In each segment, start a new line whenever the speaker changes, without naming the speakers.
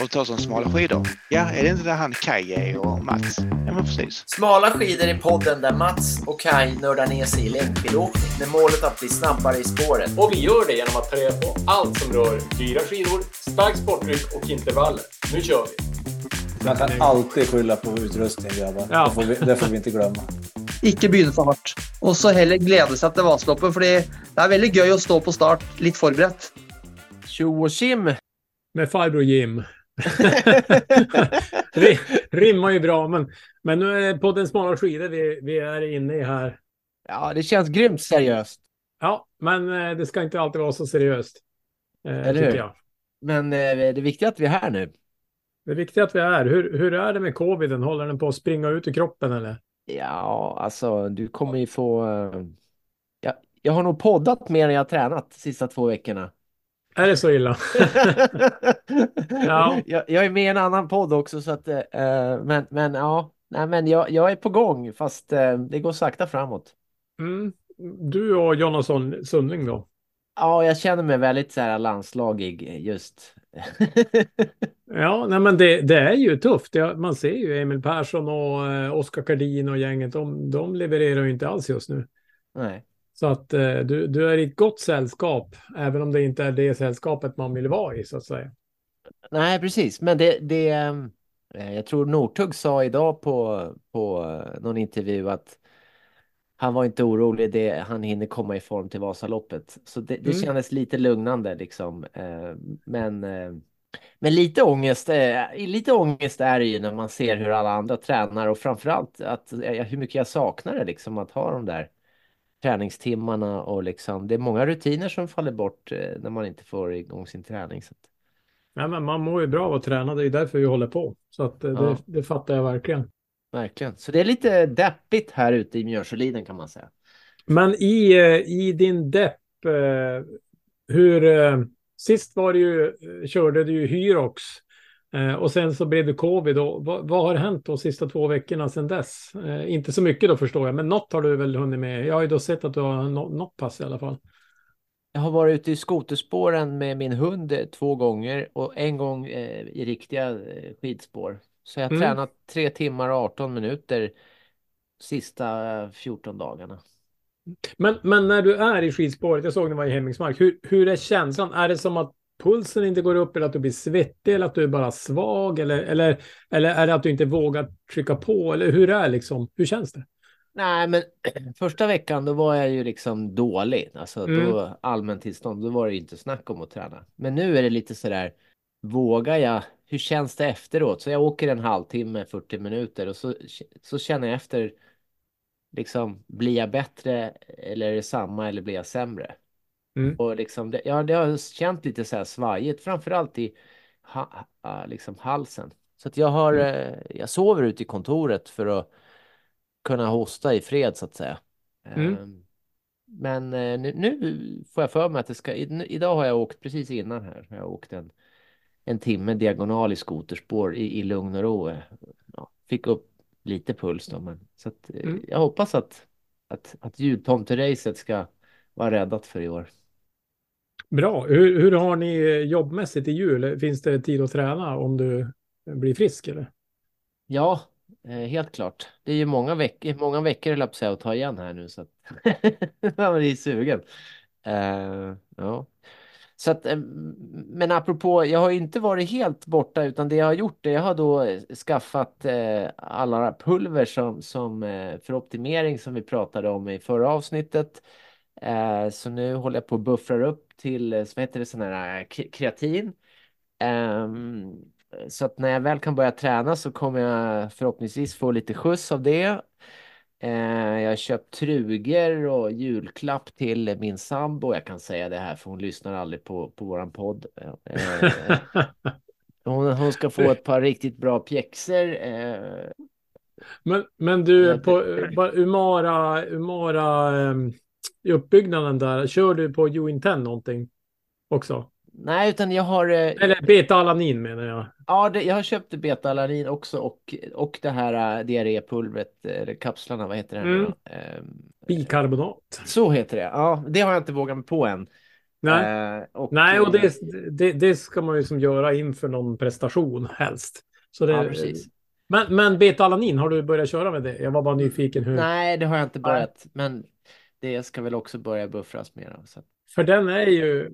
och tar som smala skidor. Ja, är det inte där han Kaj är och Mats? Ja, men precis.
Smala skidor i podden där Mats och Kai nördar ner sig i längdskidåkning med målet att bli snabbare i spåret.
Och vi gör det genom att ta reda på allt som rör dyra skidor, stark sportdryck och intervaller. Nu kör vi!
Man kan alltid skylla på utrustning grabbar.
Ja.
Det, får vi, det får vi inte glömma.
Ikke begynne for hardt. Og så heller glede seg til Vasaloppet, fordi det er veldig gøy å stå på start litt forberedt.
Tjo och tjim!
Med farbror Jim. Ri- Rimmar ju bra, men, men nu är det på den smala skidor vi, vi är inne i här.
Ja, det känns grymt seriöst.
Ja, men eh, det ska inte alltid vara så seriöst. Eh,
Eller hur?
jag.
Men eh, det är viktigt att vi är här nu.
Det är viktigt att vi är här. Hur, hur är det med coviden? Håller den på att springa ut ur kroppen eller?
Ja, alltså du kommer ju få... Ja, jag har nog poddat mer än jag tränat de sista två veckorna.
Är det så illa? Ja.
jag, jag är med i en annan podd också så att... eh, men, men ja, nej, men jag, jag är på gång fast eh, det går sakta framåt.
Mm. Du och Jonasson Sundling då?
Ja, jag känner mig väldigt så här landslagig just.
Ja, nej men det, det är ju tufft. Det, man ser ju Emil Persson och eh, Oskar Kardin och gänget. De, de levererar ju inte alls just nu.
nej.
Så att eh, du, du är i ett gott sällskap, även om det inte är det sällskapet man vill vara i så att säga.
nej, precis. Men det... det eh, jag tror Northug sa idag på, på eh, någon intervju att han var inte orolig, det, han hinner komma i form till Vasaloppet. Så det, det
Mm.
kändes lite lugnande liksom. Men, men lite ångest, lite ångest är det ju när man ser hur alla andra tränar och framförallt att, hur mycket jag saknar det liksom att ha de där träningstimmarna och liksom det är många rutiner som faller bort eh, när man inte får igång sin träning. Så att,
Ja, men man mår ju bra av att träna, det är därför vi håller på. Så att eh,
Ja.
det, det fattar jag verkligen.
verkligen. Så det är lite deppigt här ute i Mjörsöliden kan man säga.
Men i, eh, i din depp, hur... Sist var det ju, körde du ju Hyrox eh, och sen så blev det covid. Och vad, vad har hänt de sista två veckorna sedan dess? Eh, Inte så mycket då förstår jag, men något har du väl hunnit med. Jag har ju då sett att du har nå- något pass i alla fall.
Jag har varit ute i skoterspåren med min hund eh, två gånger och en gång eh, i riktiga eh, skidspår. Så jag har
Mm.
tränat tre timmar och 18 minuter sista eh, 14 dagarna.
Men, men när du är i skidspåret, jag såg det var i Hemmingsmark, hur, hur är känslan? Är det som att pulsen inte går upp eller att du blir svettig eller att du är bara svag eller, eller, eller är det att du inte vågar trycka på eller hur är liksom, hur känns det?
Nej, men första veckan då var jag ju liksom dålig. Alltså
Mm.
då allmäntillstånd, då var det ju inte snack om att träna. Men nu är det lite sådär, vågar jag? Hur känns det efteråt? Så jag åker en halvtimme, 40 minuter och så, så känner jag efter, liksom, blir jag bättre eller är det samma eller blir jag sämre?
Mm.
Och liksom, det, ja, det har känt lite så här svajigt, framförallt i ha, liksom halsen. Så att jag har,
Mm.
eh, jag sover ute i kontoret för att kunna hosta i fred så att säga.
Mm.
Ehm, Men eh, nu, nu får jag för mig att det ska, idag har jag åkt precis innan här, har jag åkt en, en timme diagonal i skoterspår i, i lugn och ro. eh, Ja, fick upp lite puls då, men så att,
Mm.
jag hoppas att, att, att jultomteracet ska vara räddat för i år.
Bra. Hur, hur har ni jobbmässigt i jul? Finns det tid att träna om du blir frisk eller?
Ja, eh, helt klart. Det är ju många veckor, många veckor höll jag på att ta igen här nu så att man är sugen. Uh, ja. Så att, eh, men apropå, jag har inte varit helt borta utan det jag har gjort det, jag har då skaffat alla pulver som, som för optimering som vi pratade om i förra avsnittet. Eh, så nu håller jag på att buffra upp till, eh, vad heter det, sån här eh, kreatin. Ehm, så att när jag väl kan börja träna så kommer jag förhoppningsvis få lite skjuts av det. Eh, jag har köpt trugor och julklapp till min sambo. Jag kan säga det här för hon lyssnar aldrig på, på våran podd. Eh, hon, hon ska få ett par riktigt bra pjäxor. Eh,
Men, men du, på eh, Umara, Umara um, i uppbyggnaden där, kör du på U-Inten någonting också?
nej, utan jag har... eh,
Eller beta-alanin menar jag.
Ja, det, jag har köpt betalanin också och, och det här äh, diarrépulvret, eller kapslarna, vad heter det?
Mm.
Ehm,
Bikarbonat.
Så heter det. Ja, det har jag inte vågat mig på än.
Nej,
Eh, och,
Nej och
eh,
det, det, det ska man ju som göra inför någon prestation helst. Så det,
Ja, precis.
Men, men betalanin, har du börjat köra med det? Jag var bara nyfiken hur.
Nej, det har jag inte börjat. Men det ska väl också börja buffras mer. Så.
För den är ju,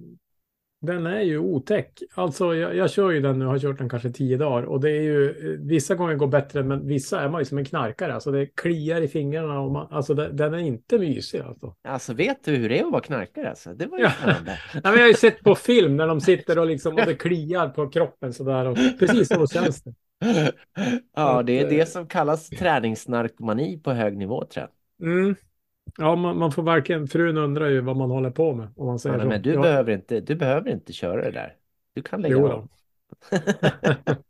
den är ju otäck. Alltså jag, jag kör ju den nu, har kört den kanske tio dagar och det är ju, vissa gånger går bättre men vissa är man ju som en knarkare. Alltså det kliar i fingrarna och man, alltså det, den är inte mysig alltså.
Alltså vet du hur det är att vara knarkare? Alltså? Det var ju
Ja.
spännande.
Nej, men jag har ju sett på film när de sitter och liksom och det kliar på kroppen sådär och precis så känns det.
ja, det är det som kallas träningsnarkomani på hög nivå tror jag.
Mm. Ja, man, man får verkligen, frun undrar ju vad man håller på med om man säger
Ja, men du,
ja,
behöver inte, du behöver inte köra det där. Du kan lägga
Jo
av.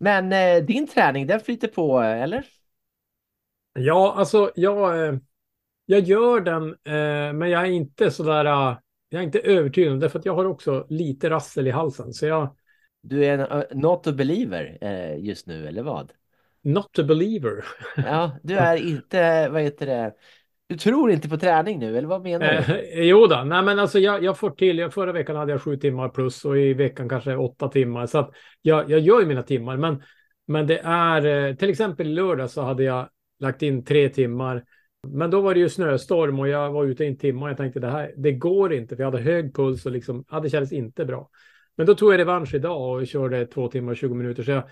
Men eh, din träning, den flyter på, eh, eller?
Ja, alltså jag, eh, jag gör den, eh, men jag är inte sådär, eh, jag är inte övertygad, därför att jag har också lite rassel i halsen. Så jag,
Du är en uh, not a believer just nu, eller vad?
not a believer.
Ja, du är inte, vad heter det? Du tror inte på träning nu, eller vad menar du?
Eh, jo då, nej men alltså jag, jag får till, jag, förra veckan hade jag sju timmar plus och i veckan kanske åtta timmar. Så att jag, jag gör ju mina timmar, men, men det är, eh, till exempel i lördag så hade jag lagt in tre timmar. Men då var det ju snöstorm och jag var ute i en timme och jag tänkte det här, det går inte, för jag hade hög puls och liksom, ja, det kändes inte bra. Men då tog jag revansch idag och körde två timmar och 20 minuter, så jag,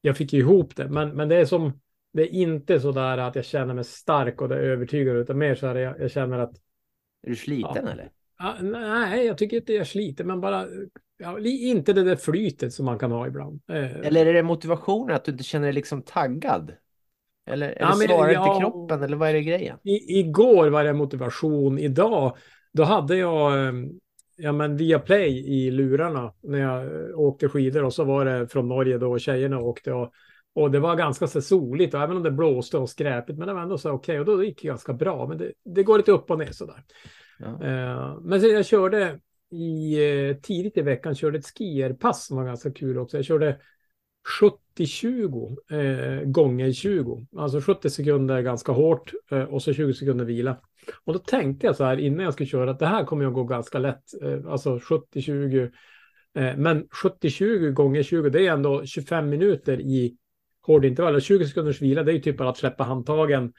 jag fick ju ihop det. Men, men det är som, det är inte så där att jag känner mig stark och det är övertygad, utan mer så här, jag, jag känner att
Är du sliten
Ja.
eller?
Ja, nej, jag tycker inte jag sliter, men bara ja, inte det där flytet som man kan ha ibland. Eh,
Eller är det motivationen att du inte känner dig liksom taggad? Eller, eller
Ja, men
svarar
jag-
inte kroppen, eller vad är det grejen?
I, igår var det motivation, idag då hade jag eh, ja, men via play i lurarna när jag eh, åkte skidor och så var det från Norge då tjejerna åkte och, och det var ganska så soligt och även om det blåste och skräpigt men det var ändå så okej och då gick det ganska bra men det, det går lite upp och ner sådär.
Ja.
Eh, men så jag körde i, eh, tidigt i veckan körde ett skierpass som var ganska kul också. Jag körde 70-20 eh, gånger 20. Alltså 70 sekunder ganska hårt eh, och så 20 sekunder vila. Och då tänkte jag så här innan jag skulle köra att det här kommer jag gå ganska lätt. Eh, alltså 70-20. Eh, men 70-20 gånger 20 det är ändå 25 minuter i hårdintervall. Och 20 sekunders vila det är ju typ bara att släppa handtagen,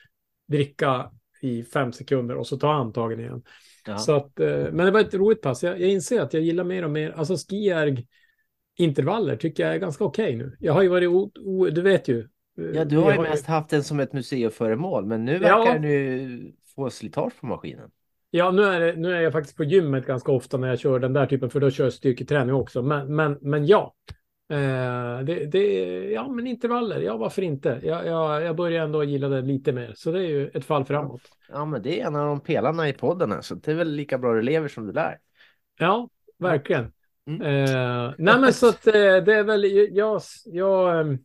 dricka i fem sekunder och så ta handtagen igen.
Ja.
Så att, eh, men det var ett roligt pass. Jag, jag inser att jag gillar mer och mer, alltså skierg intervaller tycker jag är ganska okej nu. Jag har ju varit, o, o, du vet ju.
ja, du har ju mest haft den som ett museiföremål, men nu
Ja.
verkar du få slitage på maskinen.
Ja, nu är, det, nu är jag faktiskt på gymmet ganska ofta när jag kör den där typen, för då kör jag styrketräning också. Men, men, men ja, eh, det, det, ja, men intervaller, ja, varför inte? Jag, jag, jag börjar ändå gilla det lite mer, så det är ju ett fall framåt.
Ja, men det är en av de pelarna i podden så det är väl lika bra du lever som du lär.
Ja, verkligen.
Mm.
Eh, nej, men så att eh, det är väl, jag, jag, ehm,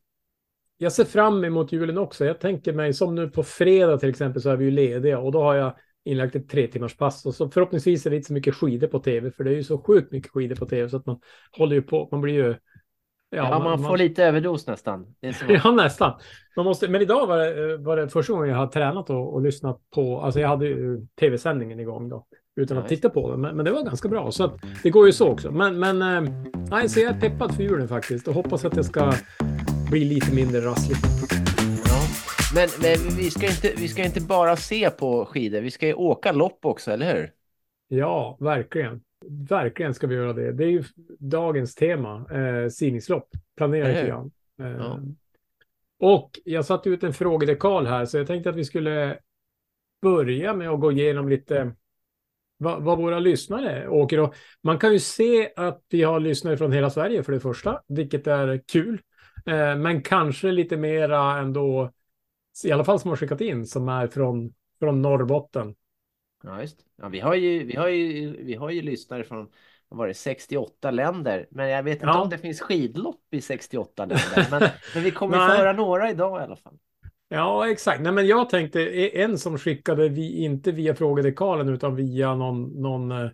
jag ser fram emot julen också. Jag tänker mig, som nu på fredag till exempel, så är vi ju lediga och då har jag inlagt ett tre timmars pass och så förhoppningsvis är det inte så mycket skidor på tv, för det är ju så sjukt mycket skidor på tv så att man håller ju på, man blir ju...
Ja, man, får lite överdos nästan. Det är som
Ja, nästan. Man måste, men idag var det, var det första gången jag har tränat och, och lyssnat på, alltså jag hade ju tv-sändningen igång då, utan att titta på den, men, men det var ganska bra. Så att det går ju så också. Men, men eh, nej, så jag är peppad för julen faktiskt och hoppas att det ska bli lite mindre rassligt.
Ja. Men, men vi, ska inte, vi ska inte bara se på skidor, vi ska ju åka lopp också, eller hur?
Ja, verkligen. Verkligen ska vi göra det. Det är ju dagens tema, eh, simningslopp. Planera lite grann. Eh,
Ja.
Och jag satte ut en frågedekal här, så jag tänkte att vi skulle börja med att gå igenom lite vad, vad våra lyssnare åker. Och man kan ju se att vi har lyssnare från hela Sverige för det första, vilket är kul. Eh, men kanske lite mera ändå, i alla fall som har skickat in, som är från, från Norrbotten.
Ja, just. Ja, vi har ju, vi har ju, vi har ju lyssnare från var det, 68 länder, men jag vet inte
Ja.
om det finns skidlopp i 68 länder. Men, men vi kommer få höra några idag i alla fall.
Ja, exakt. Nej, men jag tänkte e- en som skickade, vi, inte via frågedekalen utan via någon, någon eh,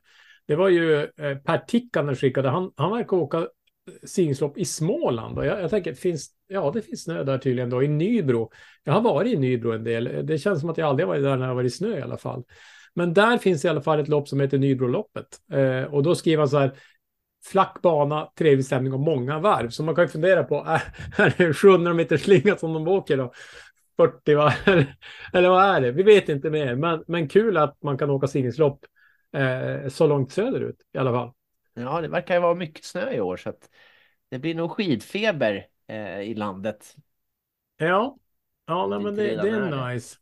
det var ju eh, Per Tikkanen skickade, han, han verkar åka simningslopp i Småland. Och jag, jag tänker, finns, ja det finns snö där tydligen då, i Nybro. Jag har varit i Nybro en del, det känns som att jag aldrig har varit där när det har varit snö i alla fall. Men där finns i alla fall ett lopp som heter Nybroloppet. Eh, och då skriver han så här. Flack bana, trevlig stämning och många varv. Så man kan ju fundera på, är, är det 700 meter slinga som de åker då? 40 varv? Eller vad är det? Vi vet inte mer. Men, men kul att man kan åka simningslopp eh, så långt söderut i alla fall.
Ja, det verkar ju vara mycket snö i år så att det blir nog skidfeber eh, i landet.
Ja, ja nej, men det, det
är
nice.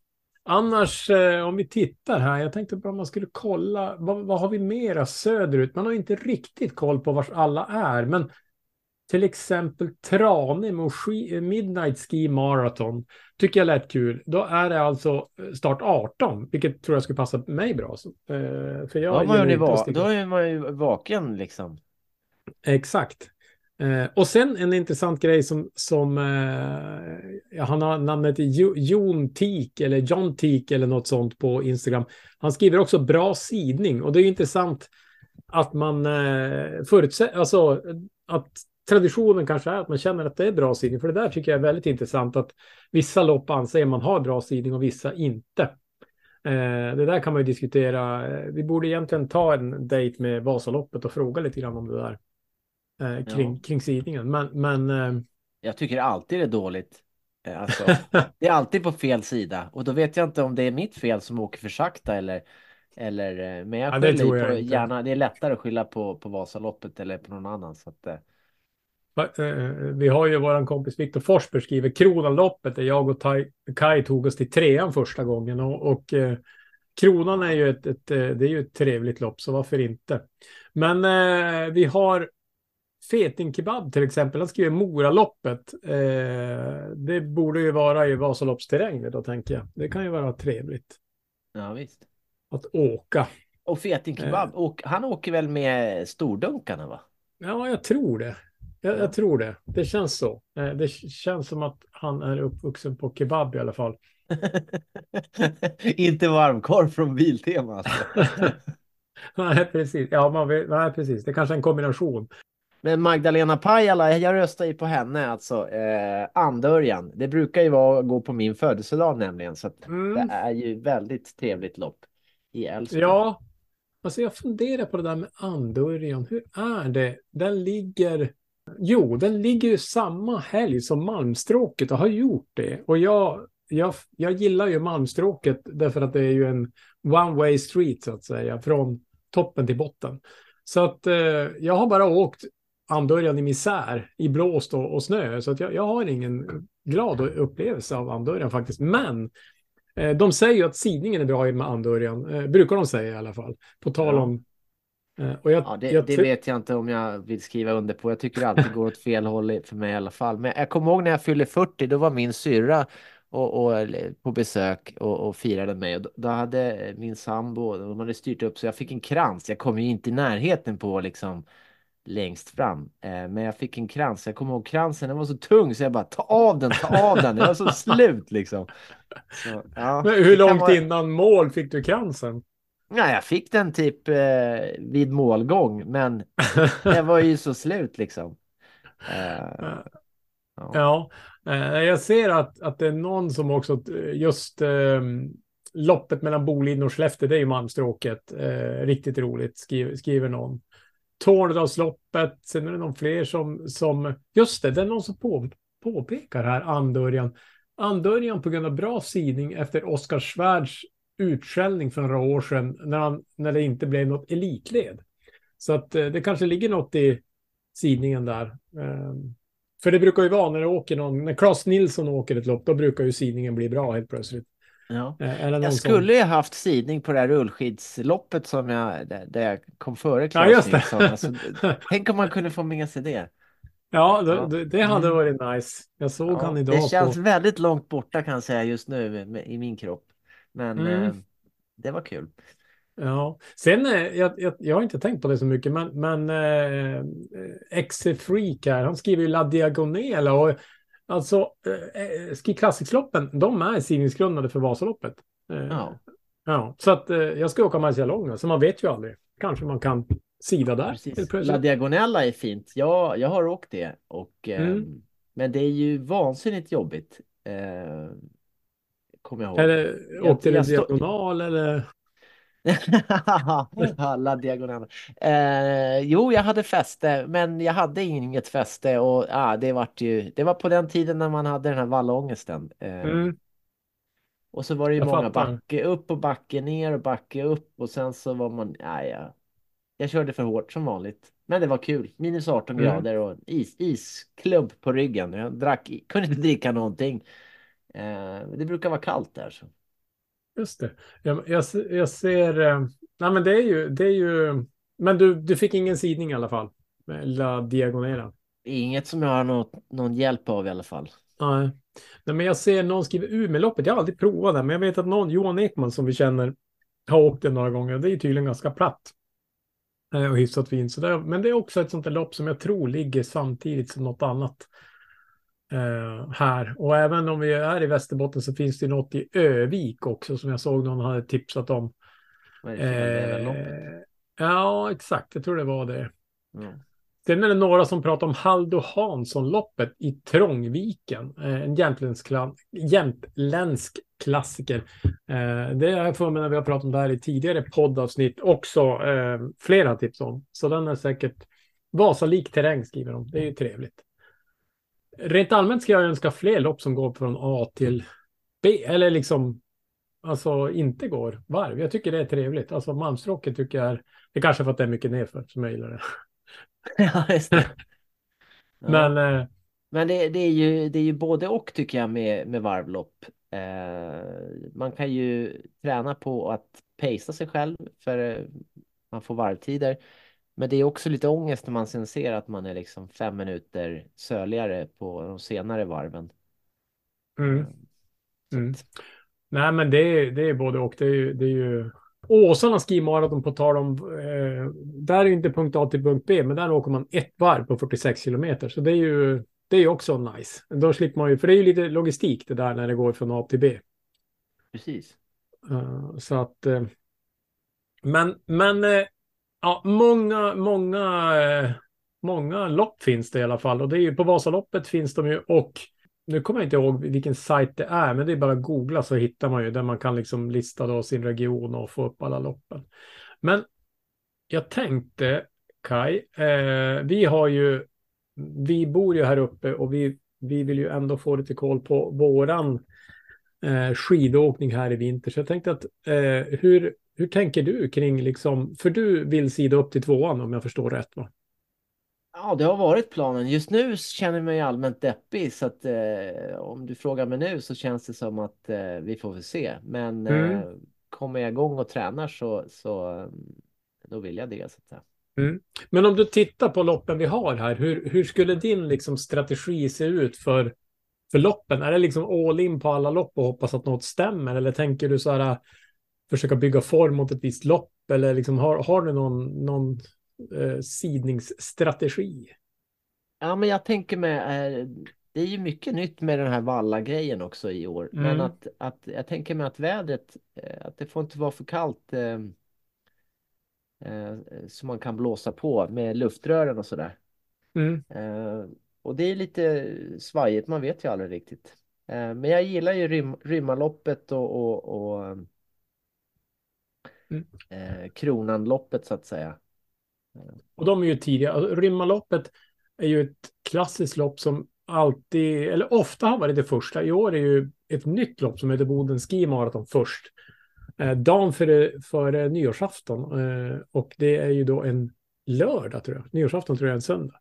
Annars, eh, om vi tittar här, jag tänkte bara om man skulle kolla, vad, vad har vi mera söderut? Man har inte riktigt koll på vars alla är, men till exempel Tranemo och ski, Midnight Ski Marathon tycker jag lät kul. Då är det alltså start 18, vilket tror jag skulle passa mig bra. Så, eh, för jag
har man ju, va- då är man ju vaken liksom.
Exakt. Eh, och sen en intressant grej som, som eh, ja, han har namnet Jon Teak eller John Teak eller något sånt på Instagram. Han skriver också bra sidning och det är intressant att man eh, förutsätter, alltså att traditionen kanske är att man känner att det är bra sidning. För det där tycker jag är väldigt intressant att vissa lopp anser man har bra sidning och vissa inte. Eh, det där kan man ju diskutera. Eh, vi borde egentligen ta en dejt med Vasaloppet och fråga lite grann om det där. Eh, kring,
Ja.
kring sidningen. Men, men eh,
Jag tycker alltid det är dåligt. Eh, Alltså, det är alltid på fel sida och då vet jag inte om det är mitt fel som åker för sakta eller eller men jag
Ja, det tror jag
på
inte.
gärna. Det är lättare att skylla på på Vasaloppet eller på någon annan så att
Vi har ju våran kompis Viktor Forsberg skriver Kronanloppet där jag och Kai tog oss till trean första gången och, och eh, Kronan är ju ett, ett, det är ju ett trevligt lopp så varför inte. Men eh, vi har Feting Kebab till exempel, han skriver Moraloppet. Eh, det borde ju vara i Vasaloppsterräng då tänker jag. Det kan ju vara trevligt
ja visst.
att åka.
Och Feting Kebab, och han åker väl med stordunkarna va?
Ja, jag tror det. Jag,
Ja.
jag tror det. Det känns så. Eh, Det känns som att han är uppvuxen på kebab i alla fall.
inte varmkorv från Biltema alltså.
Nej, precis. Ja, man vet, nej, precis. Det är kanske är en kombination.
Men Magdalena Pajala, jag röstar ju på henne alltså. Eh, Andörjan, det brukar ju vara gå på min födelsedag nämligen så att det
Mm.
är ju väldigt trevligt lopp i Älvsbyn.
Ja, alltså jag funderar på det där med Andörjan. Hur är det? Den ligger... Jo, den ligger ju samma helg som Malmstråket och har gjort det. Och jag, jag, jag gillar ju Malmstråket därför att det är ju en one way street så att säga, från toppen till botten. Så att eh, jag har bara åkt Andörjan i misär, i blåst och, och snö. Så jag, jag har ingen glad upplevelse av Andörjan faktiskt. Men eh, de säger ju att sidningen är bra med Andörjan. Eh, brukar de säga i alla fall. På tal om... Eh, jag,
Ja, det,
jag
det vet jag inte om jag vill skriva under på. Jag tycker det alltid går åt fel håll för mig i alla fall. Men jag kommer ihåg när jag fyllde 40, då var min syrra och, och, på besök och, och firade mig. Och då, då hade min sambo, de hade styrt upp så jag fick en krans. Jag kom ju inte i närheten på liksom längst fram. Eh, men jag fick en krans. Jag kommer ihåg kransen, den var så tung så jag bara ta av den, ta av den. Det var så slut liksom. Så, ja,
Men hur långt
vara-
innan mål fick du kransen?
Ja, jag fick den typ eh, vid målgång, men det var ju så slut liksom. Eh, ja.
Ja, eh, jag ser att, att det är någon som också eh, just eh, loppet mellan Boliden och Skellefteå, det är ju Malmstråket. Riktigt roligt, skriver, skriver någon. Tornedalsloppet, sen är det någon fler som, som just det, det är någon som på, påpekar här Andörjan. Andörjan på grund av bra sidning efter Oskar Svärds utskällning för några år sedan när, han, när det inte blev något elitled. Så att eh, det kanske ligger något i sidningen där. Ehm, för det brukar ju vara när det åker någon, när Claes Nilsson åker ett lopp, då brukar ju sidningen bli bra helt plötsligt.
Ja.
Eh,
Jag
som-
skulle ju haft sidning på det här rullskidsloppet som jag, där, jag kom före
Ja,
Claes
just det.
Nilsson. Alltså, tänk om man kunde få med sig det.
Ja, det,
Ja.
det, det hade
Mm.
varit nice. Jag såg
Ja,
han idag
det känns
på...
väldigt långt borta kan jag säga just nu med, i min kropp. Men
Mm.
eh, det var kul.
Ja, sen eh, jag, jag, jag har inte tänkt på det så mycket, men, men eh, XC Freak här, han skriver ju La Diagonela och alltså eh, Ski Classics-loppen, de är sidningsgrundade för Vasaloppet. Eh,
Ja,
ja, så att eh, jag ska åka Marcialonga, så man vet ju aldrig. Kanske man kan sida där.
precis. La Diagonella är fint. Ja, jag har åkt det. Och, eh,
Mm.
Men det är ju vansinnigt jobbigt. Eh, kommer jag ihåg.
Eller åkte du diagonal eller?
Alla diagonaler. Eh, jo, jag hade fäste, men jag hade inget fäste och ah, det vart ju. Det var på den tiden när man hade den här vallångesten. Eh,
Mm.
och så var det ju
Jag
många
fattar.
backe upp och backe ner och backe upp och sen så var man. Nej, jag, jag körde för hårt som vanligt, men det var kul. Minus 18
Mm.
grader och is, isklubb på ryggen. Jag drack, kunde inte dricka någonting. Eh, det brukar vara kallt där så.
Just det. Jag, jag, jag ser... eh, Nej, men det är ju... Det är ju men du, du fick ingen sidning i alla fall? Med La Diagonera?
Inget som jag har något, någon hjälp av i alla fall.
Nej. Nej, men jag ser någon skriver Umeåloppet. Jag har aldrig provat det, men jag vet att någon, Johan Ekman som vi känner, har åkt det några gånger. Det är tydligen ganska platt. Eh, Och hyfsat fint. Så det, men det är också ett sånt där lopp som jag tror ligger samtidigt som något annat. Eh, här. Och även om vi är i Västerbotten så finns det något i Övik också som jag såg någon hade tipsat om. Eh, ja, exakt. Jag tror det var det.
Ja.
Sen är det några som pratar om Haldo Hansson-loppet i Trångviken. Eh, en jämtländsk klassiker. Eh, det har jag för mig när vi har pratat om det här i tidigare poddavsnitt också. Eh, flera tips om. Så den är säkert Vasalik terräng skriver de. Det är ju trevligt. Rent allmänt ska jag önska fler lopp som går från A till B. Eller liksom alltså inte går varv. Jag tycker det är trevligt. Alltså Malmstråket tycker jag är... Det är kanske för att det är mycket nerför som jag gillar det.
Ja, just det. Ja.
Men eh,
Men det, det, är ju, det är ju både och tycker jag med, med varvlopp. Eh, man kan ju träna på att pacea sig själv för eh, man får varvtider. Men det är också lite ångest när man sen ser att man är liksom fem minuter söligare på de senare varven.
mm,
Så
Mm. nej, men det är, det är både och. Det är det är ju Åsarna skimaraton på tal om, eh, där är ju inte punkt A till punkt B, men där åker man ett varv på 46 kilometer. Så det är ju, det är ju också nice. Då slipper man ju, för det är ju lite logistik det där när det går från A till B.
Precis.
Eh, så att, eh, men, men, eh, ja, många, många, eh, många lopp finns det i alla fall. Och det är ju på Vasaloppet finns de ju och nu kommer jag inte ihåg vilken sajt det är, men det är bara att googla så hittar man ju där man kan liksom lista då sin region och få upp alla loppen. Men jag tänkte, Kai, eh, vi har ju, vi bor ju här uppe och vi, vi vill ju ändå få lite koll på våran eh, skidåkning här i vinter. Så jag tänkte att eh, hur, hur tänker du kring liksom, för du vill sida upp till tvåan om jag förstår rätt va?
Ja, det har varit planen. Just nu känner jag mig allmänt deppig så att eh, om du frågar mig nu så känns det som att eh, vi får väl se. Men
Mm.
eh, kommer jag igång och tränar så, så eh, då vill jag det så att säga.
Men om du tittar på loppen vi har här, hur, hur skulle din liksom strategi se ut för, för loppen? Är det liksom all in på alla lopp och hoppas att något stämmer? Eller tänker du så här, försöka bygga form mot ett visst lopp? Eller liksom, har, har du någon, någon eh, sidningsstrategi?
Ja, men jag tänker mig, eh, det är ju mycket nytt med den här valla-grejen också i år. Men
Mm.
att, att jag tänker mig att vädret, eh, att det får inte vara för kallt eh, eh, så man kan blåsa på med luftrören och sådär.
Mm.
Eh, och det är lite svajigt, man vet ju aldrig riktigt. Eh, men jag gillar ju rym, Rymmarloppet och, och, och
Mm.
eh, Kronanloppet så att säga.
Och de är ju tidiga. Alltså, Rymmarloppet är ju ett klassiskt lopp som alltid, eller ofta har varit det första. I år är ju ett nytt lopp som heter Boden Ski Marathon först. Eh, dagen före, före nyårsafton. Eh, och det är ju då en lördag tror jag. Nyårsafton tror jag är en söndag.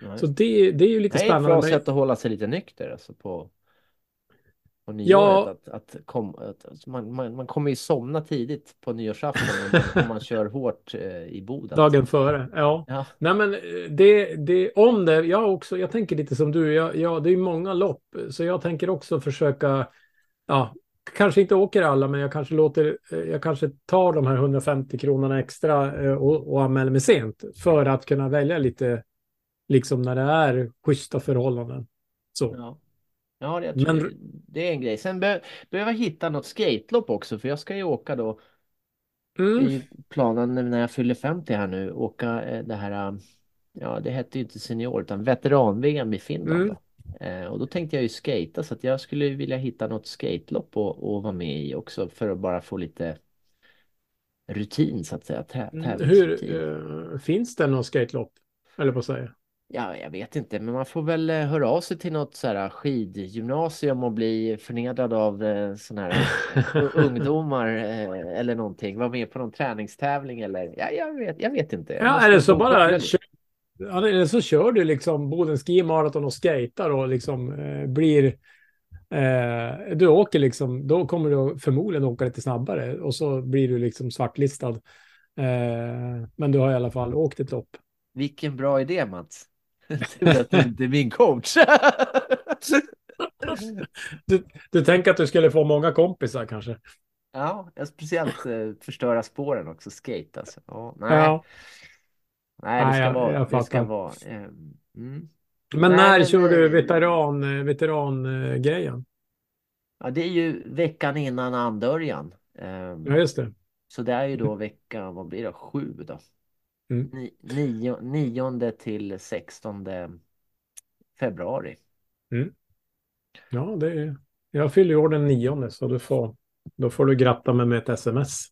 Ja,
Så det, det är ju lite
det är ett bra
spännande.
sätt att hålla sig lite nykter alltså på, nyåret.
Ja.
Att, att, kom, att alltså man, man, man kommer ju somna tidigt på nyårsafton om man, kör hårt eh, i Boden.
Dagen före, ja.
Ja.
Nej men eh, det, det, om det, jag också, jag tänker lite som du, jag, jag, det är många lopp, så jag tänker också försöka, ja, kanske inte åker alla, men jag kanske låter, eh, jag kanske tar de här 150 kronorna extra eh, och, och anmäler mig sent för att kunna välja lite, liksom när det är schyssta förhållanden. Så.
Ja, ja det, jag tror,
Men-
det är en grej. Sen be, behöver jag hitta något skatelopp också för jag ska ju åka då
Mm.
i planen när jag fyller 50 här nu åka eh, det här eh, ja det hette ju inte senior utan veteran-VM i Finland
Mm.
Eh, och då tänkte jag ju skata så att jag skulle vilja hitta något skatelopp och, och vara med i också för att bara få lite rutin så att säga.
Mm. Hur, eh, finns det någon skatelopp? Eller på att säga.
Ja, jag vet inte, men man får väl eh, höra av sig till något så här skidgymnasium och bli förnedrad av eh, såna här ungdomar eh, eller någonting. Vara med på någon träningstävling eller ja, jag vet, jag vet inte.
Ja, eller så bara kör, ja, eller så kör du liksom Boden Ski Marathon och skater och liksom eh, blir... Eh, du åker liksom, då kommer du förmodligen åka lite snabbare och så blir du liksom svartlistad. Eh, men du har i alla fall åkt ett lopp.
Vilken bra idé Mats. Tur att du inte är min coach.
Du, du tänker att du skulle få många kompisar kanske?
Ja, speciellt eh, förstöra spåren också, skate alltså. Ja, nej,
Ja.
nej, det
Nej,
ska
jag-
vara,
jag
det ska vara. ehm, mm.
Men
Nej,
när
men,
kör du
eh,
veteran, eh, veteran-grejen?
Ja, det är ju veckan innan andörjan. Ehm,
Ja, just det.
Så det är ju då vecka, vad blir det, sju då?
Mm.
Ni, nio, nionde till sextonde februari.
Ja, det är... Jag fyller år den nionde så du får, då får du gratta mig med ett sms.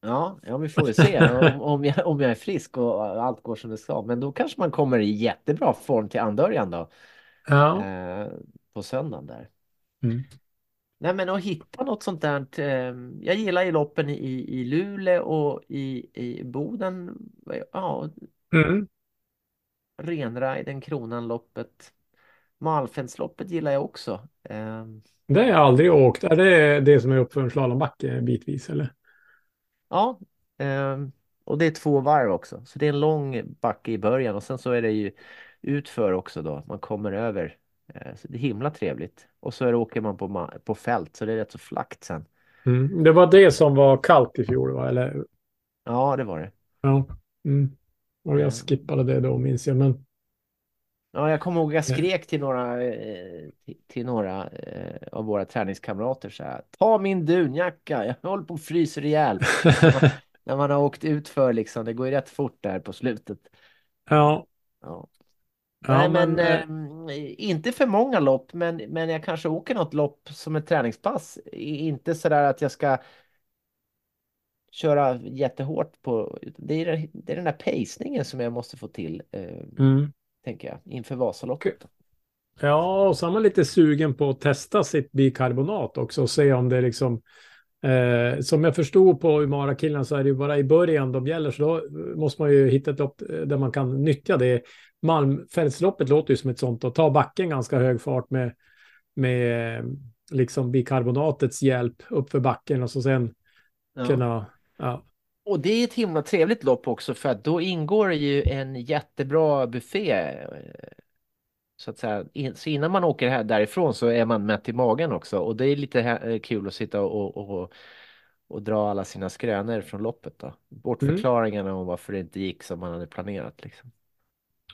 Ja, ja, vi får väl se om, om, jag, om jag är frisk och allt går som det ska. Men då kanske man kommer i jättebra form till andörjan då.
Ja.
Eh, på söndagen där.
Mm.
Nej, men att hitta något sånt där. Eh, jag gillar ju loppen i, i Luleå och i, i Boden. Ja,
Mm.
Renriden, Kronanloppet. Malmfältsloppet gillar jag också. Eh,
Det har jag aldrig åkt. Är det det som är uppför en slalombacke bitvis eller?
ja, eh, och det är två varv också. Så det är en lång backe i början och sen så är det ju utför också då. Man kommer över. Eh, så det är himla trevligt. Och så åker man på, på fält så det är rätt så flackt sen.
Mm. Det var det som var kallt i fjol va? Eller?
Ja, det var det.
Ja. Mm. Och jag skippade det då minns jag. Men
Ja, jag kommer ihåg jag skrek till några, eh, till, till några eh, av våra träningskamrater så här. Ta min dunjacka, jag håller på att frysa ihjäl. När man har åkt ut för liksom, det går ju rätt fort där på slutet.
ja.
Ja. Nej, men,
men,
eh, inte för många lopp, men, men jag kanske åker något lopp som ett träningspass. Inte så där att jag ska köra jättehårt på. Det är, det- det är den där pacingen som jag måste få till, eh,
Mm.
tänker jag, inför Vasaloppet.
Ja, och så är man lite sugen på att testa sitt bikarbonat också och se om det liksom eh, som jag förstod på Umara-killarna så är det ju bara i början de gäller så då måste man ju hitta ett lopp eh, där man kan nyttja det. Malmfältsloppet låter ju som ett sånt och ta backen ganska hög fart med, med eh, liksom bikarbonatets hjälp upp för backen och så sen
Ja.
kunna ja,
Och det är ett himla trevligt lopp också för att då ingår det ju en jättebra buffé. Så att säga, så innan man åker här därifrån så är man mätt i magen också och det är lite eh, kul att sitta och, och, och, och dra alla sina skrönor från loppet då. Bortförklaringarna om varför det inte gick som man hade planerat liksom.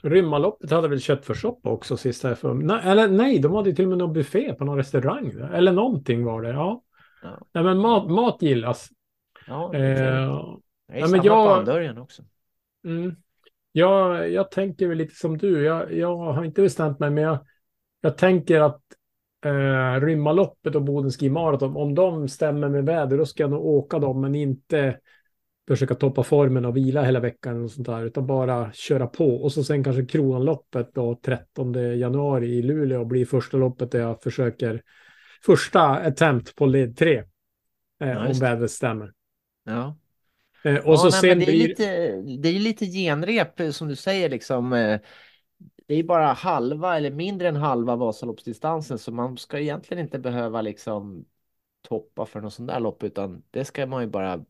Rymmaloppet hade väl köttfärssoppa också sist här för nej, Eller nej, de hade till och med någon buffé på någon restaurang. Eller någonting var det. Ja.
Ja,
Nej, men mat, mat gillas.
ja, det är.
Eh,
det är
men
samma på
jag-
andörjan också.
mm. Jag, jag tänker väl lite som du. Jag, jag har inte bestämt mig, men jag, jag tänker att eh, Rymmaloppet och Boden Ski Marathon, om de stämmer med väder, då ska jag nog åka dem, men inte försöka toppa formen och vila hela veckan och sånt där, utan bara köra på. Och så sen kanske Kronanloppet då 13 januari i Luleå blir första loppet där jag försöker första attempt på led 3. Eh,
Ja,
om vädret stämmer.
Ja.
Eh, och
Ja,
så
nej,
sen
det är
blir...
lite, det är lite genrep eh, som du säger liksom. eh, Det är bara halva eller mindre än halva Vasaloppsdistansen så man ska egentligen inte behöva liksom toppa för något sånt där lopp utan det ska man ju bara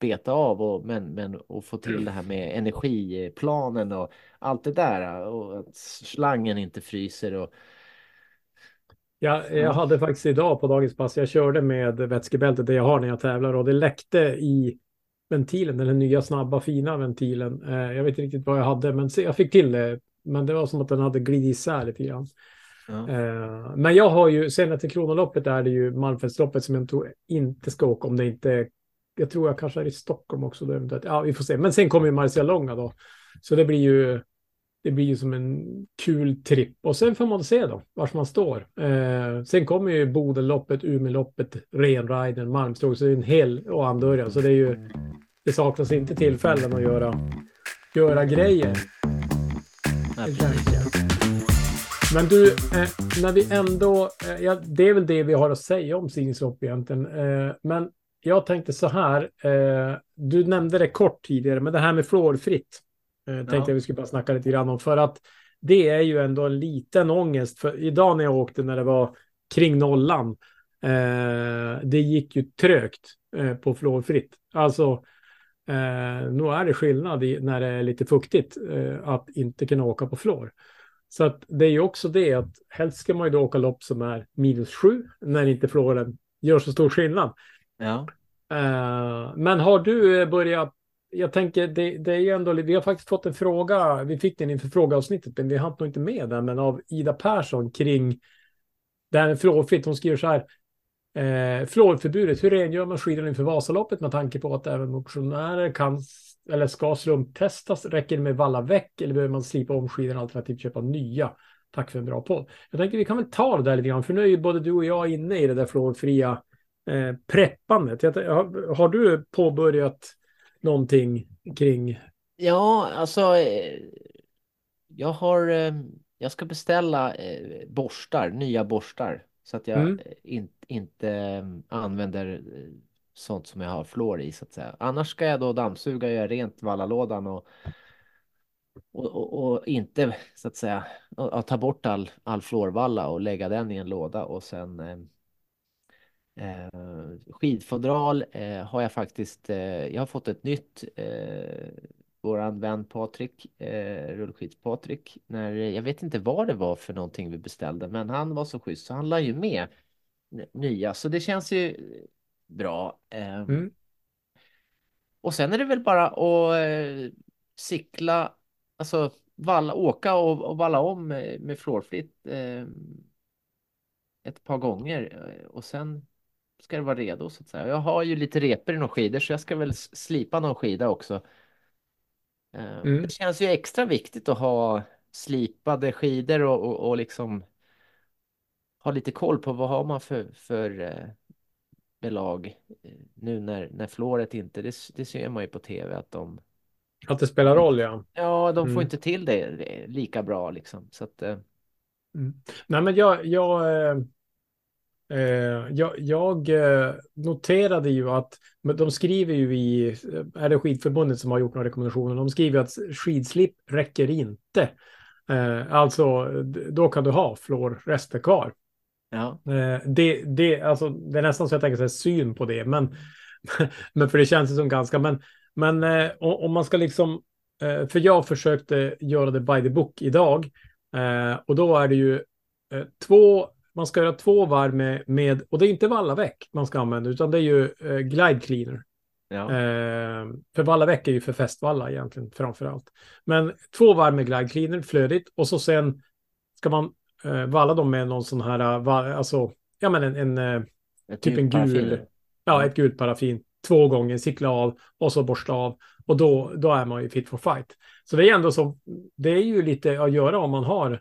beta av och, men, men, och få till det här med energiplanen och allt det där och att slangen inte fryser och Ja.
jag hade faktiskt idag på dagens pass, jag körde med vätskebältet det jag har när jag tävlar och det läckte i ventilen, den här nya snabba fina ventilen. Eh, jag vet inte riktigt vad jag hade, men jag fick till det. Men det var som att den hade glidit isär lite grann.
ja.
Eh, men jag har ju, senare till Kronoloppet är det ju Malmfältsloppet som jag tror inte ska åka om det inte jag tror jag kanske är i Stockholm också. Då eventuellt. Ja, vi får se. Men sen kommer ju Marcialonga då. Så det blir ju det blir ju som en kul tripp. Och sen får man se då vart man står. Eh, sen kommer ju Bodenloppet, Umeåloppet, Renriden, Malmstråk. Så det är en hel och Andörjan. Så det är ju det saknas inte tillfällen att göra, göra grejer. Men du, eh, när vi ändå, eh, ja, det är väl det vi har att säga om Signingslopp egentligen. Eh, men jag tänkte så här, eh, du nämnde det kort tidigare, men det här med fluorfritt eh, tänkte
Ja.
jag vi skulle bara snacka lite grann om. För att det är ju ändå en liten ångest. För idag när jag åkte när det var kring nollan, eh, det gick ju trögt eh, på fluorfritt. Alltså, eh, nu är det skillnad i, när det är lite fuktigt eh, att inte kunna åka på fluor. Så att det är ju också det att helst ska man ju då åka lopp som är minus sju när inte fluoren gör så stor skillnad.
Ja.
Eh, men har du eh, börjat, jag tänker det, det är ju ändå, vi har faktiskt fått en fråga, vi fick den inför frågeavsnittet, men vi hann nog inte med den, men av Ida Persson kring det här med fluorfritt. Hon skriver så här, eh, fluorförbudet, hur rengör man skidan inför Vasaloppet med tanke på att även motionärer kan eller ska slumptestas? Räcker det med valla väck eller behöver man slipa om skidorna alternativt köpa nya? Tack för en bra podd. Jag tänker vi kan väl ta det där lite grann, för nu är ju både du och jag inne i det där fluorfria eh, preppandet. Jag, har, har du påbörjat någonting kring?
Ja, alltså. eh, Jag har. eh, Jag ska beställa eh, borstar, nya borstar. Så att jag
Mm.
in, inte använder sånt som jag har fluor i så att säga. Annars ska jag då dammsuga och göra rent vallalådan och, och, och, och inte så att säga ta bort all, all fluorvalla och lägga den i en låda och sen eh, skidfodral eh, har jag faktiskt, eh, jag har fått ett nytt, eh, våran vän Patrik, eh, rullskids-Patrik, när, jag vet inte vad det var för någonting vi beställde, men han var så schysst så han la ju med nya, så det känns ju bra. Eh,
Mm.
Och sen är det väl bara att eh, cykla, alltså valla, åka och, och valla om med, med fluorfritt eh, ett par gånger eh, och sen ska det vara redo så att säga. Jag har ju lite repor i några skidor så jag ska väl slipa någon skida också. Eh,
Mm.
Det känns ju extra viktigt att ha slipade skidor och, och, och liksom ha lite koll på vad har man för, för eh, belag eh, nu när, när fluoret inte, det, det ser man ju på tv att de
Att det spelar roll, ja.
Ja, de får
Mm.
inte till det lika bra liksom. Så att, eh,
Nej, men jag, jag, jag, jag eh, noterade ju att de skriver ju i, eh, är det skidförbundet som har gjort några rekommendationer, de skriver att skidslip räcker inte. Eh, alltså, då kan du ha fluorrester kvar.
ja,
Eh, det, det, alltså, det är nästan så jag tänker så här, syn på det, men, men för det känns ju som ganska, men, men eh, om, man ska liksom, eh, för jag försökte göra det by the book idag, eh, och då är det ju eh, två, man ska göra två varv med, med och det är inte vallaväck man ska använda, utan det är ju eh, glide cleaner.
ja,
Eh, för vallaväck är ju för fästvalla egentligen framför allt. Men två varv med glide cleaner, flödigt, och så sen ska man eh, valla dem med någon sån här, eh, va, alltså, ja men en, en eh, typ en
nytt paraffin.
gul, ja ett gult paraffin, två gånger, cykla av och så borsta av. Och då, då är man ju fit for fight. Så det är ändå så, det är ju lite att göra om man har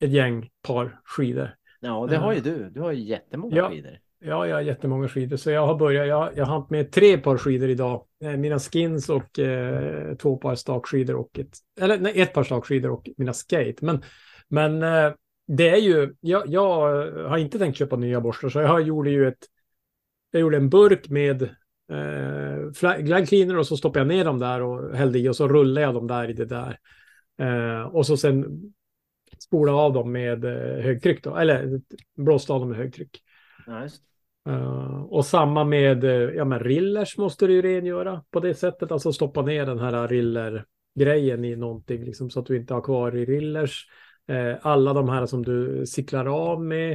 ett gäng par skidor.
Ja, det har ju du. Du har ju jättemånga
Ja.
skidor.
Ja, jag har jättemånga skidor, så jag har börjat, jag, jag har haft med tre par skidor idag. Eh, mina skins och eh, två par stakskidor och ett, eller nej, ett par stakskidor och mina skate. Men, men eh, det är ju, jag, jag har inte tänkt köpa nya borstar, så jag gjorde ju ett, jag gjorde en burk med eh, glide cleaner och så stoppade jag ner dem där och hällde i och så rullade jag dem där i det där. Eh, och så sen spola av dem med eh, högtryck då, eller blåste av dem med högtryck.
Just.
Uh, och samma med eh, ja, men rillers måste du ju rengöra på det sättet. Alltså stoppa ner den här riller-grejen i någonting liksom, så att du inte har kvar i rillers. Eh, alla de här som du cyklar av med.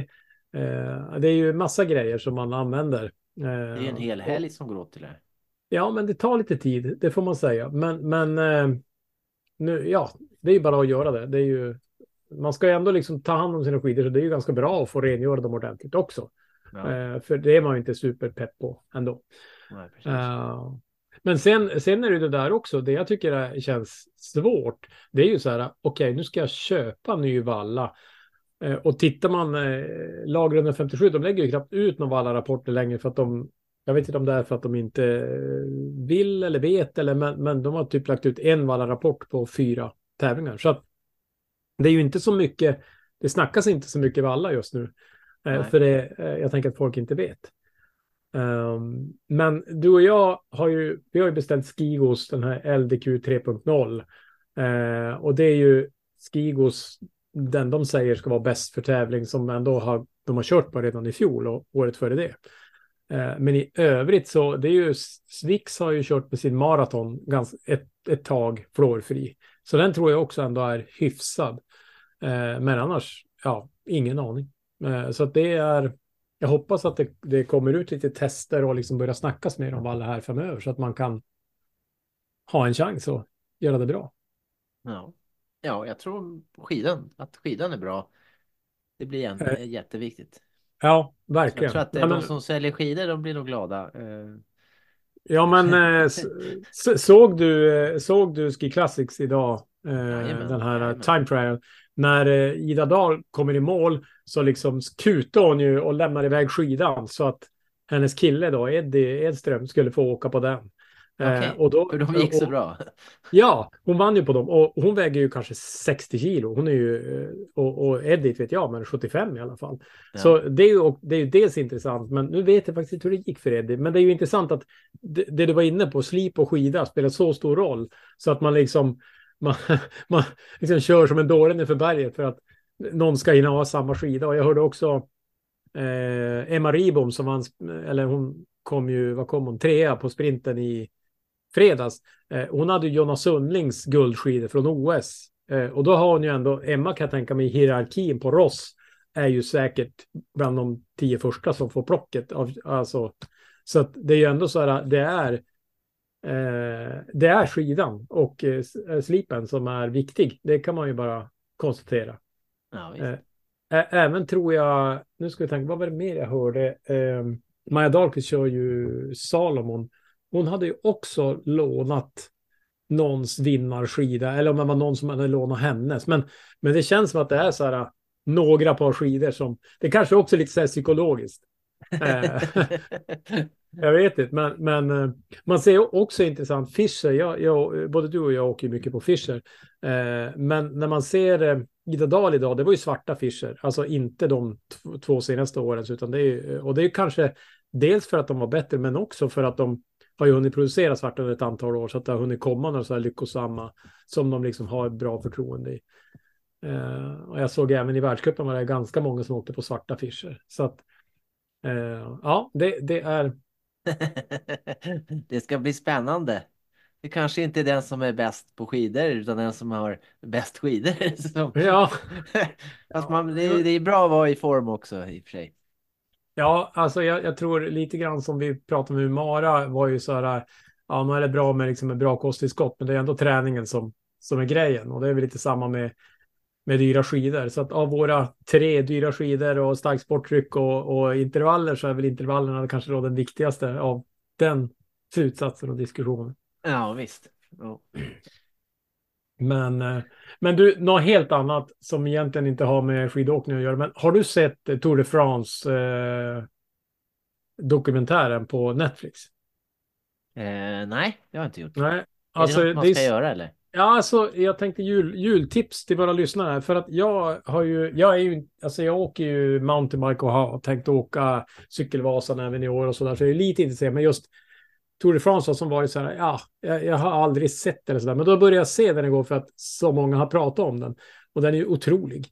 Eh, det är ju massa grejer som man använder.
Det är en hel helg som går åt till det.
Ja, men det tar lite tid, det får man säga. Men, men nu, ja, det är ju bara att göra det. Det är ju, man ska ju ändå liksom ta hand om sina skidor, så det är ju ganska bra att få rengöra dem ordentligt också.
Ja,
Eh, för det är man ju inte superpepp på ändå.
nej.
Eh, men sen, sen är det det där också, det jag tycker är, känns svårt, det är ju så här, okej, nu ska jag köpa ny valla. Eh, och tittar man, eh, lag 157, de lägger ju knappt ut några valla-rapporter längre för att de, Jag vet inte om det är för att de inte vill eller vet, eller, men, men de har typ lagt ut en Valla-rapport på fyra tävlingar. Så att det är ju inte så mycket, det snackas inte så mycket Valla just nu. Eh,
Nej.
för det, eh, jag tänker att folk inte vet. Ehm, men du och jag har ju, vi har ju beställt Skigos, den här LDQ 3.0. Eh, och det är ju Skigos, den de säger ska vara bäst för tävling som ändå har, de har kört på redan i fjol och året före det. Eh, men i övrigt så, det är ju, Swix har ju kört med sin maraton ganska, ett, ett tag fluorfri. Så den tror jag också ändå är hyfsad. Eh, men annars, ja, ingen aning. Eh, så att det är, jag hoppas att det, det kommer ut lite tester och liksom börjar snackas mer om alla här framöver så att man kan ha en chans att göra det bra.
Ja. ja, jag tror skidan, att skidan är bra. Det blir en,
Eh,
jätteviktigt.
Ja,
Så
verkligen.
jag tror att de som säljer skidor, de blir nog glada.
Ja, men såg du, såg du Ski Classics idag?
Jajamän,
den här
jajamän.
time trial. När eh, Ida Dahl kommer i mål så liksom kutar hon ju och lämnar iväg skidan så att hennes kille då, Eddie Edström, skulle få åka på den. Eh,
Okej,
och då,
För de gick så
och-
bra.
Ja, hon vann ju på dem och hon väger ju kanske 60 kilo. Hon är ju, eh, och, och Edith vet jag, men 75 i alla fall.
Ja.
Så det är, ju, det är ju dels intressant, men nu vet jag faktiskt inte hur det gick för Eddie. Men det är ju intressant att det, det du var inne på, slip och skida, spelar så stor roll. Så att man liksom, man, man liksom kör som en dåre nerför berget för att någon ska hinna ha samma skida. Och jag hörde också eh, Emma Ribom som vann, eller hon kom ju, vad kom hon, trea på sprinten i fredags. Eh, hon hade ju Jonas Sundlings guldskidor från OS. Eh, och då har hon ju ändå, Emma kan jag tänka mig, hierarkin på Ross är ju säkert bland de tio första som får plocket. Av, alltså, så att det är ju ändå så här, det är, eh, det är skidan och eh, eh, slipen som är viktig. Det kan man ju bara konstatera.
Ja.
Eh, Även tror jag, nu ska vi tänka, vad var det mer jag hörde? Eh, Maja Dahlqvist kör ju Salomon. Hon hade ju också lånat någons vinnarskida, eller om det var någon som hade lånat hennes. Men, men det känns som att det är så här några par skidor som, det kanske också är lite så här psykologiskt. Eh, jag vet inte, men, men eh, man ser också intressant Fischer. Jag, jag, både du och jag åker ju mycket på Fischer. Eh, men när man ser Ida Dahl idag, det var ju svarta Fischer. Alltså inte de två senaste åren, utan det är och det är ju kanske dels för att de var bättre, men också för att de har ju hunnit producera svarta under ett antal år, så att det har hunnit komma några så här lyckosamma som de liksom har bra förtroende i. Uh, och jag såg även i världscupen var det ganska många som åkte på svarta Fischer. Så att eh, ja, det, det är
Det ska bli spännande. Det kanske inte är den som är bäst på skidor utan den som har bäst skidor. som-
ja.
Fast man, det, är- det är bra att vara i form också i och för sig.
Ja, alltså jag, jag tror lite grann som vi pratade med Mara var ju så här, ja, nu är det bra med liksom en bra kosttillskott, men det är ändå träningen som, som är grejen och det är väl lite samma med, med dyra skidor. Så att av våra tre dyra skidor och starkt sporttryck och, och intervaller så är väl intervallerna kanske då den viktigaste av den slutsatsen och diskussionen.
Ja, visst. Ja.
Men, eh, men du, något helt annat som egentligen inte har med skidåkning att göra. Men har du sett Tour de France eh, dokumentären på Netflix?
Eh, nej, det har jag inte gjort.
Nej,
är
alltså
det något man
det
ska
är,
göra eller?
Ja, alltså jag tänkte jul, jultips till våra lyssnare för att jag har ju, jag är ju, alltså jag åker ju mountainbike och har tänkt åka cykelvasan även i år och så där, så jag är lite intresserad, men just Tour de France som varit så här, ja, jag, jag har aldrig sett det eller så där, men då börjar jag se den igår för att så många har pratat om den och den är ju otrolig.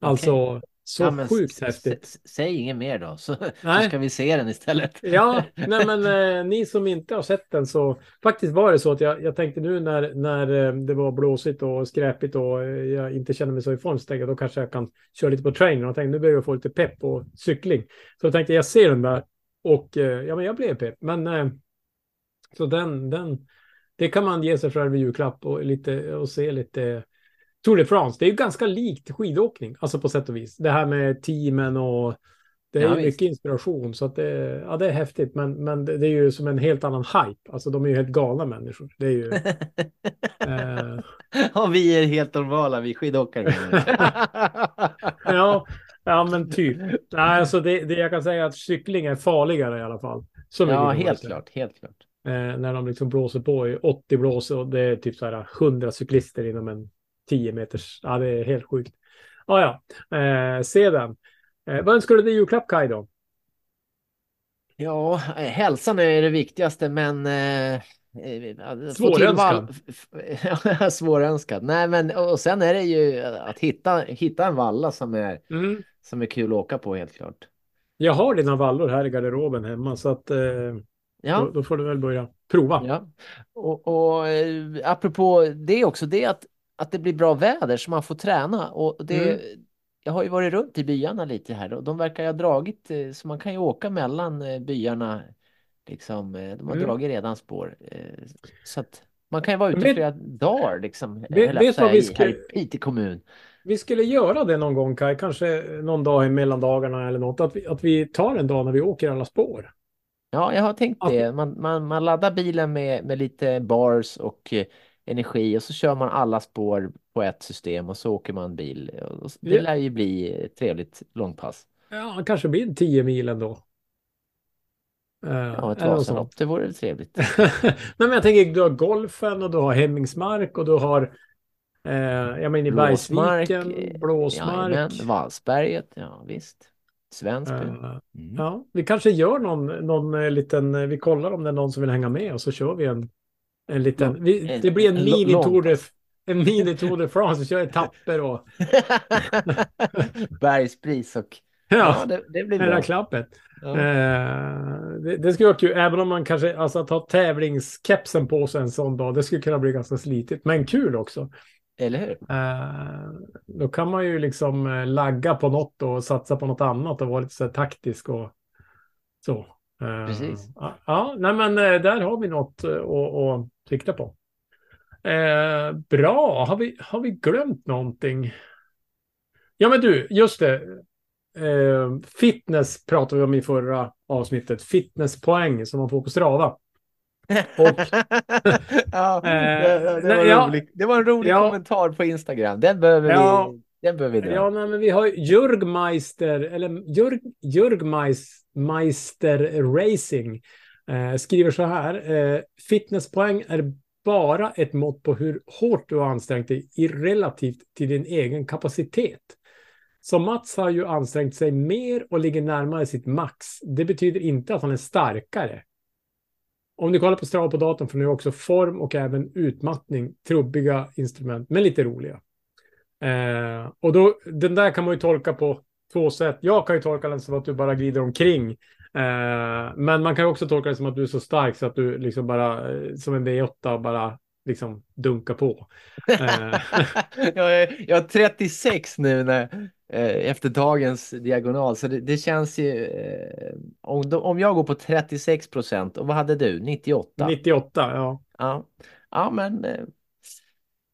Alltså så
Ja,
sjukt häftigt.
Säg inget mer då, så, så ska vi se den istället.
Ja, nej men eh, ni som inte har sett den så faktiskt var det så att jag, jag tänkte nu när, när eh, det var blåsigt och skräpigt och eh, jag inte känner mig så i form så tänkte jag då kanske jag kan köra lite på trainer och tänkte nu behöver jag få lite pepp på cykling. Så jag tänkte jag ser den där och eh, ja men jag blev pepp. Men eh, så den, den, det kan man ge sig själv i julklapp och, lite, och se lite Tour de France. Det är ju ganska likt skidåkning, alltså på sätt och vis. Det här med teamen och det är
Ja,
ju
visst.
mycket inspiration. Så att det, ja, det är häftigt, men, men det det är ju som en helt annan hype. Alltså de är ju helt galna människor. Det är ju... eh,
Och vi är helt normala, vi skidåkare.
ja, ja, men typ. Nej, alltså det, det jag kan säga att cykling är farligare i alla fall. Så mycket
Ja, helt klart, helt klart.
Eh, när de liksom blåser på i 80 blås och det är typ så här 100 cyklister inom en 10 meters. Ja, det är helt sjukt. Ja, ja, eh, se den. Eh, vad önskar du dig i julklapp Kaj då?
Ja, eh, hälsan är det viktigaste, men... Eh, eh,
Svårönskad.
Svårönskad. Nej, men och sen är det ju att hitta, hitta en valla som är,
Mm.
som är kul att åka på, helt klart.
Jag har dina vallor här i garderoben hemma så att eh,
Ja.
då, då får du väl börja prova.
Ja, och, och eh, apropå det också, det är att, att det blir bra väder så man får träna. Och det,
Mm.
Jag har ju varit runt i byarna lite här och de verkar ha dragit, eh, så man kan ju åka mellan eh, byarna. Liksom, eh, de har
Mm.
dragit redan spår. Så att man kan ju vara ute
Vet-
flera dagar liksom.
Vet- vet vad vi
här i Piteå kommun.
Vi skulle göra det någon gång Kaj, kanske någon dag i mellandagarna eller något. Att vi, att vi tar en dag när vi åker alla spår.
Ja, jag har tänkt
Att-
det. Man, man, man laddar bilen med, med lite bars och energi och så kör man alla spår på ett system och så åker man bil. Det lär ju bli ett trevligt långpass.
Ja, det kanske blir 10 mil ändå. Eh,
Ja, ett. Vasalopp, det vore trevligt.
Nej, men jag tänker, du har golfen och du har Hemmingsmark och du har eh, jag menar i Bergsviken,
eh,
Blåsmark.
Jajamän, Vallsberget, ja visst. Svensby.
Eh,
Mm.
ja, vi kanske gör någon, någon eh, liten, eh, vi kollar om det är någon som vill hänga med och så kör vi en, en liten, vi, det blir en mini Tour de, en mini Tour de France, vi kör etapper och
Bergspris och... Ja,
ja,
det, det blir
hela
bra.
klappet.
Ja.
Eh, det, det skulle vara kul, även om man kanske, alltså att ha tävlingskepsen på sig en sån dag, det skulle kunna bli ganska slitigt, men kul också.
Eller hur?
Eh, då kan man ju liksom eh, lagga på något och satsa på något annat och vara lite så här taktisk och så. Eh,
Precis.
Ja, nej men eh, där har vi något att, att sikta på. Eh, bra, har vi, har vi glömt någonting? Ja men du, just det. Eh, fitness pratade vi om i förra avsnittet. Fitnesspoäng som man får på Strava. Och-
ja,
Eh,
det, det, var
ja.
rolig, det var en rolig
Ja.
kommentar på Instagram. Den behöver
Ja.
vi, den behöver vi dra.
Ja, nej, men vi har Jörgmeister, eller Jörg, Jörgmeister Racing eh, skriver så här. Eh, fitnesspoäng är bara ett mått på hur hårt du har ansträngt dig i relativt till din egen kapacitet. Så Mats har ju ansträngt sig mer och ligger närmare sitt max. Det betyder inte att han är starkare. Om ni kollar på Strava på datorn får ni också form och även utmattning. Trubbiga instrument, men lite roliga. Eh, och då, den där kan man ju tolka på två sätt. Jag kan ju tolka den som att du bara glider omkring. Eh, men man kan också tolka det som att du är så stark så att du liksom bara, eh, som en V8, bara liksom dunkar på. Eh,
jag, är, jag är 36 nu när, efter dagens diagonal, så det, det känns ju... Eh, om, om jag går på 36 procent, och vad hade du? 98?
98, ja.
Ja, ja men eh,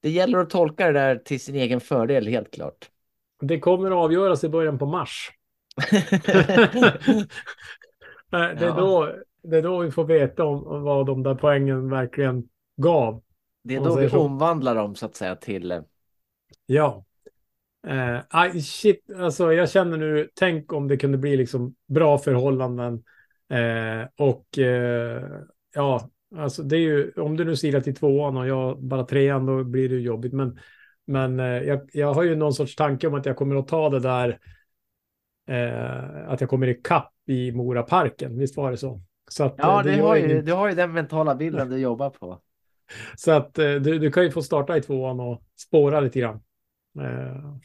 det gäller att tolka det där till sin egen fördel, helt klart.
Det kommer att avgöras i början på mars. Det, är
Ja.
då, det är då vi får veta om, om vad de där poängen verkligen gav.
Det är då vi
så.
omvandlar dem så att säga till... eh,
Ja. Eh, shit, alltså jag känner nu, tänk om det kunde bli liksom bra förhållanden. Eh, och eh, ja, alltså det är ju, om du nu silar till tvåan och jag bara trean, då blir det jobbigt. Men, men eh, jag, jag har ju någon sorts tanke om att jag kommer att ta det där, eh, att jag kommer ikapp i Moraparken, visst var det så? Så att,
Ja,
eh, det
du
gör
har, ju,
inget-
du har ju den mentala bilden du jobbar på.
Så att eh, du, du kan ju få starta i tvåan och spåra lite grann. Eh,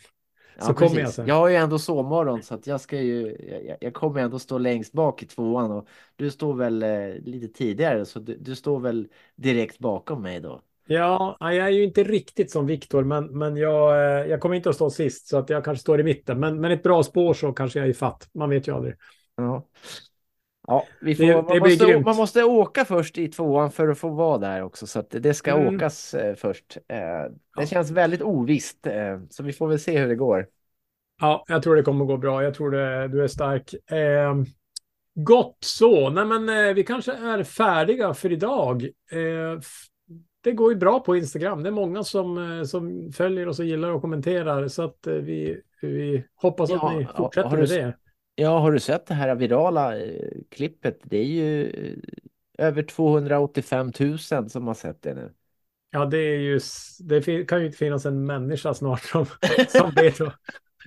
Ja,
Så kommer jag sen.
Jag har ju ändå sovmorgon så att jag ska ju, jag, jag kommer ändå stå längst bak i tvåan och du står väl eh, lite tidigare så du, du står väl direkt bakom mig då.
Ja, jag är ju inte riktigt som Viktor, men, men jag, jag kommer inte att stå sist så att jag kanske står i mitten. Men, men ett bra spår så kanske jag är i fatt. Man vet ju aldrig.
Ja. Ja, vi får,
Det-
man,
det
måste, man måste åka först i tvåan för att få vara där också så att det ska
Mm.
åkas eh, först. Eh, det
Ja.
känns väldigt ovisst eh, så vi får väl se hur det går.
Ja, jag tror det kommer gå bra. Jag tror det, du är stark. Eh, gott så. Nej, men eh, vi kanske är färdiga för idag. Eh, det går ju bra på Instagram. Det är många som, eh, som följer oss och gillar och kommenterar. Så att vi, vi hoppas
Ja,
att ni fortsätter med det.
Ja, har du sett det här virala eh, klippet, det är ju eh, över 285 000 som har sett det nu.
Ja, det är ju, det kan ju inte finnas en människa snart som, som vet, vad,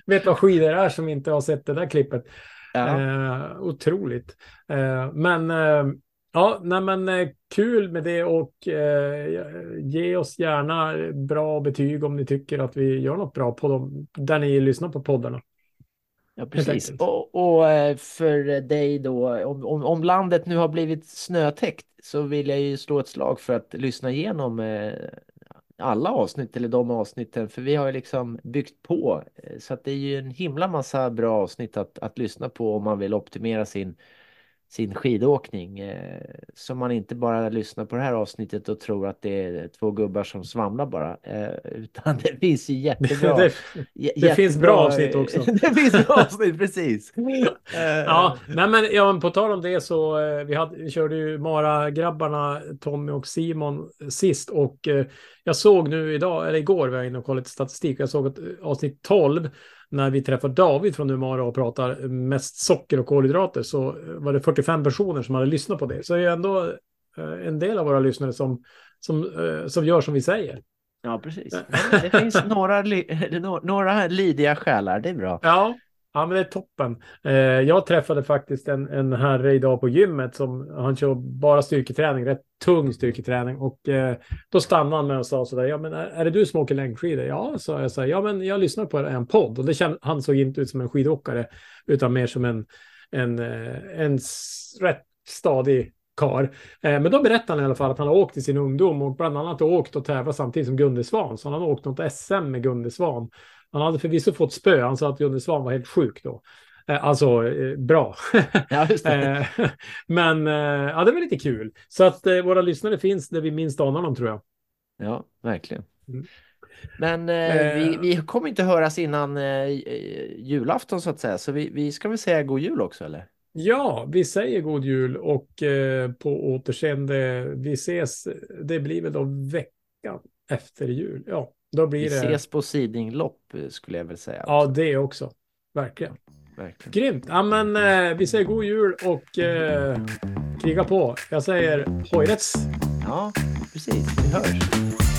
vet vad skidor är som inte har sett det där klippet.
Ja.
Eh, otroligt. Eh, men eh, ja, nej, men kul med det och ge oss gärna bra betyg om ni tycker att vi gör något bra på dem där ni lyssnar på poddarna.
Ja, precis. Och, och eh, för dig då, om, om, om landet nu har blivit snötäckt så vill jag ju slå ett slag för att lyssna igenom eh, alla avsnitt eller de avsnitten. För vi har ju liksom byggt på. eh, Så att det är ju en himla massa bra avsnitt att, att lyssna på om man vill optimera sin, sin skidåkning. Eh, så man inte bara lyssnar på det här avsnittet och tror att det är två gubbar som svamlar bara. Eh, utan det finns ju jättebra.
det,
J-
det finns bra
jättebra-
avsnitt också.
det finns bra avsnitt, precis. Eh,
Ja, nej men ja, men på tal om det så eh, vi, hade, vi körde ju Mara-grabbarna Tommy och Simon sist och eh, jag såg nu idag, eller igår var jag inne och kollade lite statistik och jag såg att eh, avsnitt 12 när vi träffar David från Umara och pratar mest socker och kolhydrater så eh, var det 45 personer som hade lyssnat på det. Så det är ändå eh, en del av våra lyssnare som, som, eh, som gör som vi säger.
Ja, precis. Ja, Det finns några, li- nå- några lydiga själar, det är bra.
Ja, ja men det är toppen. Eh, jag träffade faktiskt en, en herre idag på gymmet som han kör bara styrketräning, rätt tung styrketräning. Och eh, då stannade han med och sa sådär, ja men är, är det du som åker längdskidor? Ja, sa jag, så här, ja men jag lyssnar på en podd. Och det känd, han såg inte ut som en skidåkare, utan mer som en, en, eh, en rätt stadig kar. Eh, men då berättade han i alla fall att han har åkt i sin ungdom och bland annat åkt och tävlat samtidigt som Gunde Svan. Så han har åkt något SM med Gunde Svan. Han hade förvisso fått spö. Han sa att Gunde Svan var helt sjuk då. Eh, alltså eh, bra.
Ja.
Eh, Men ja, det var lite kul. Så att våra lyssnare finns där vi minst anar dem tror jag.
Ja, verkligen.
Mm.
Men
Eh.
vi, vi kommer inte höras innan eh, julafton så att säga. Så vi, vi ska väl säga god jul också eller?
Ja, vi säger god jul och eh, på återseende. Vi ses. Det blir väl då veckan efter jul. Ja, då blir
Vi
det.
ses på sidinglopp eh, skulle jag väl säga.
Ja,
också.
det också. Verkligen.
Verkligen.
Grymt. Ja, men eh, vi säger god jul och eh, kriga på. Jag säger hojrets.
Ja, precis. Vi hörs.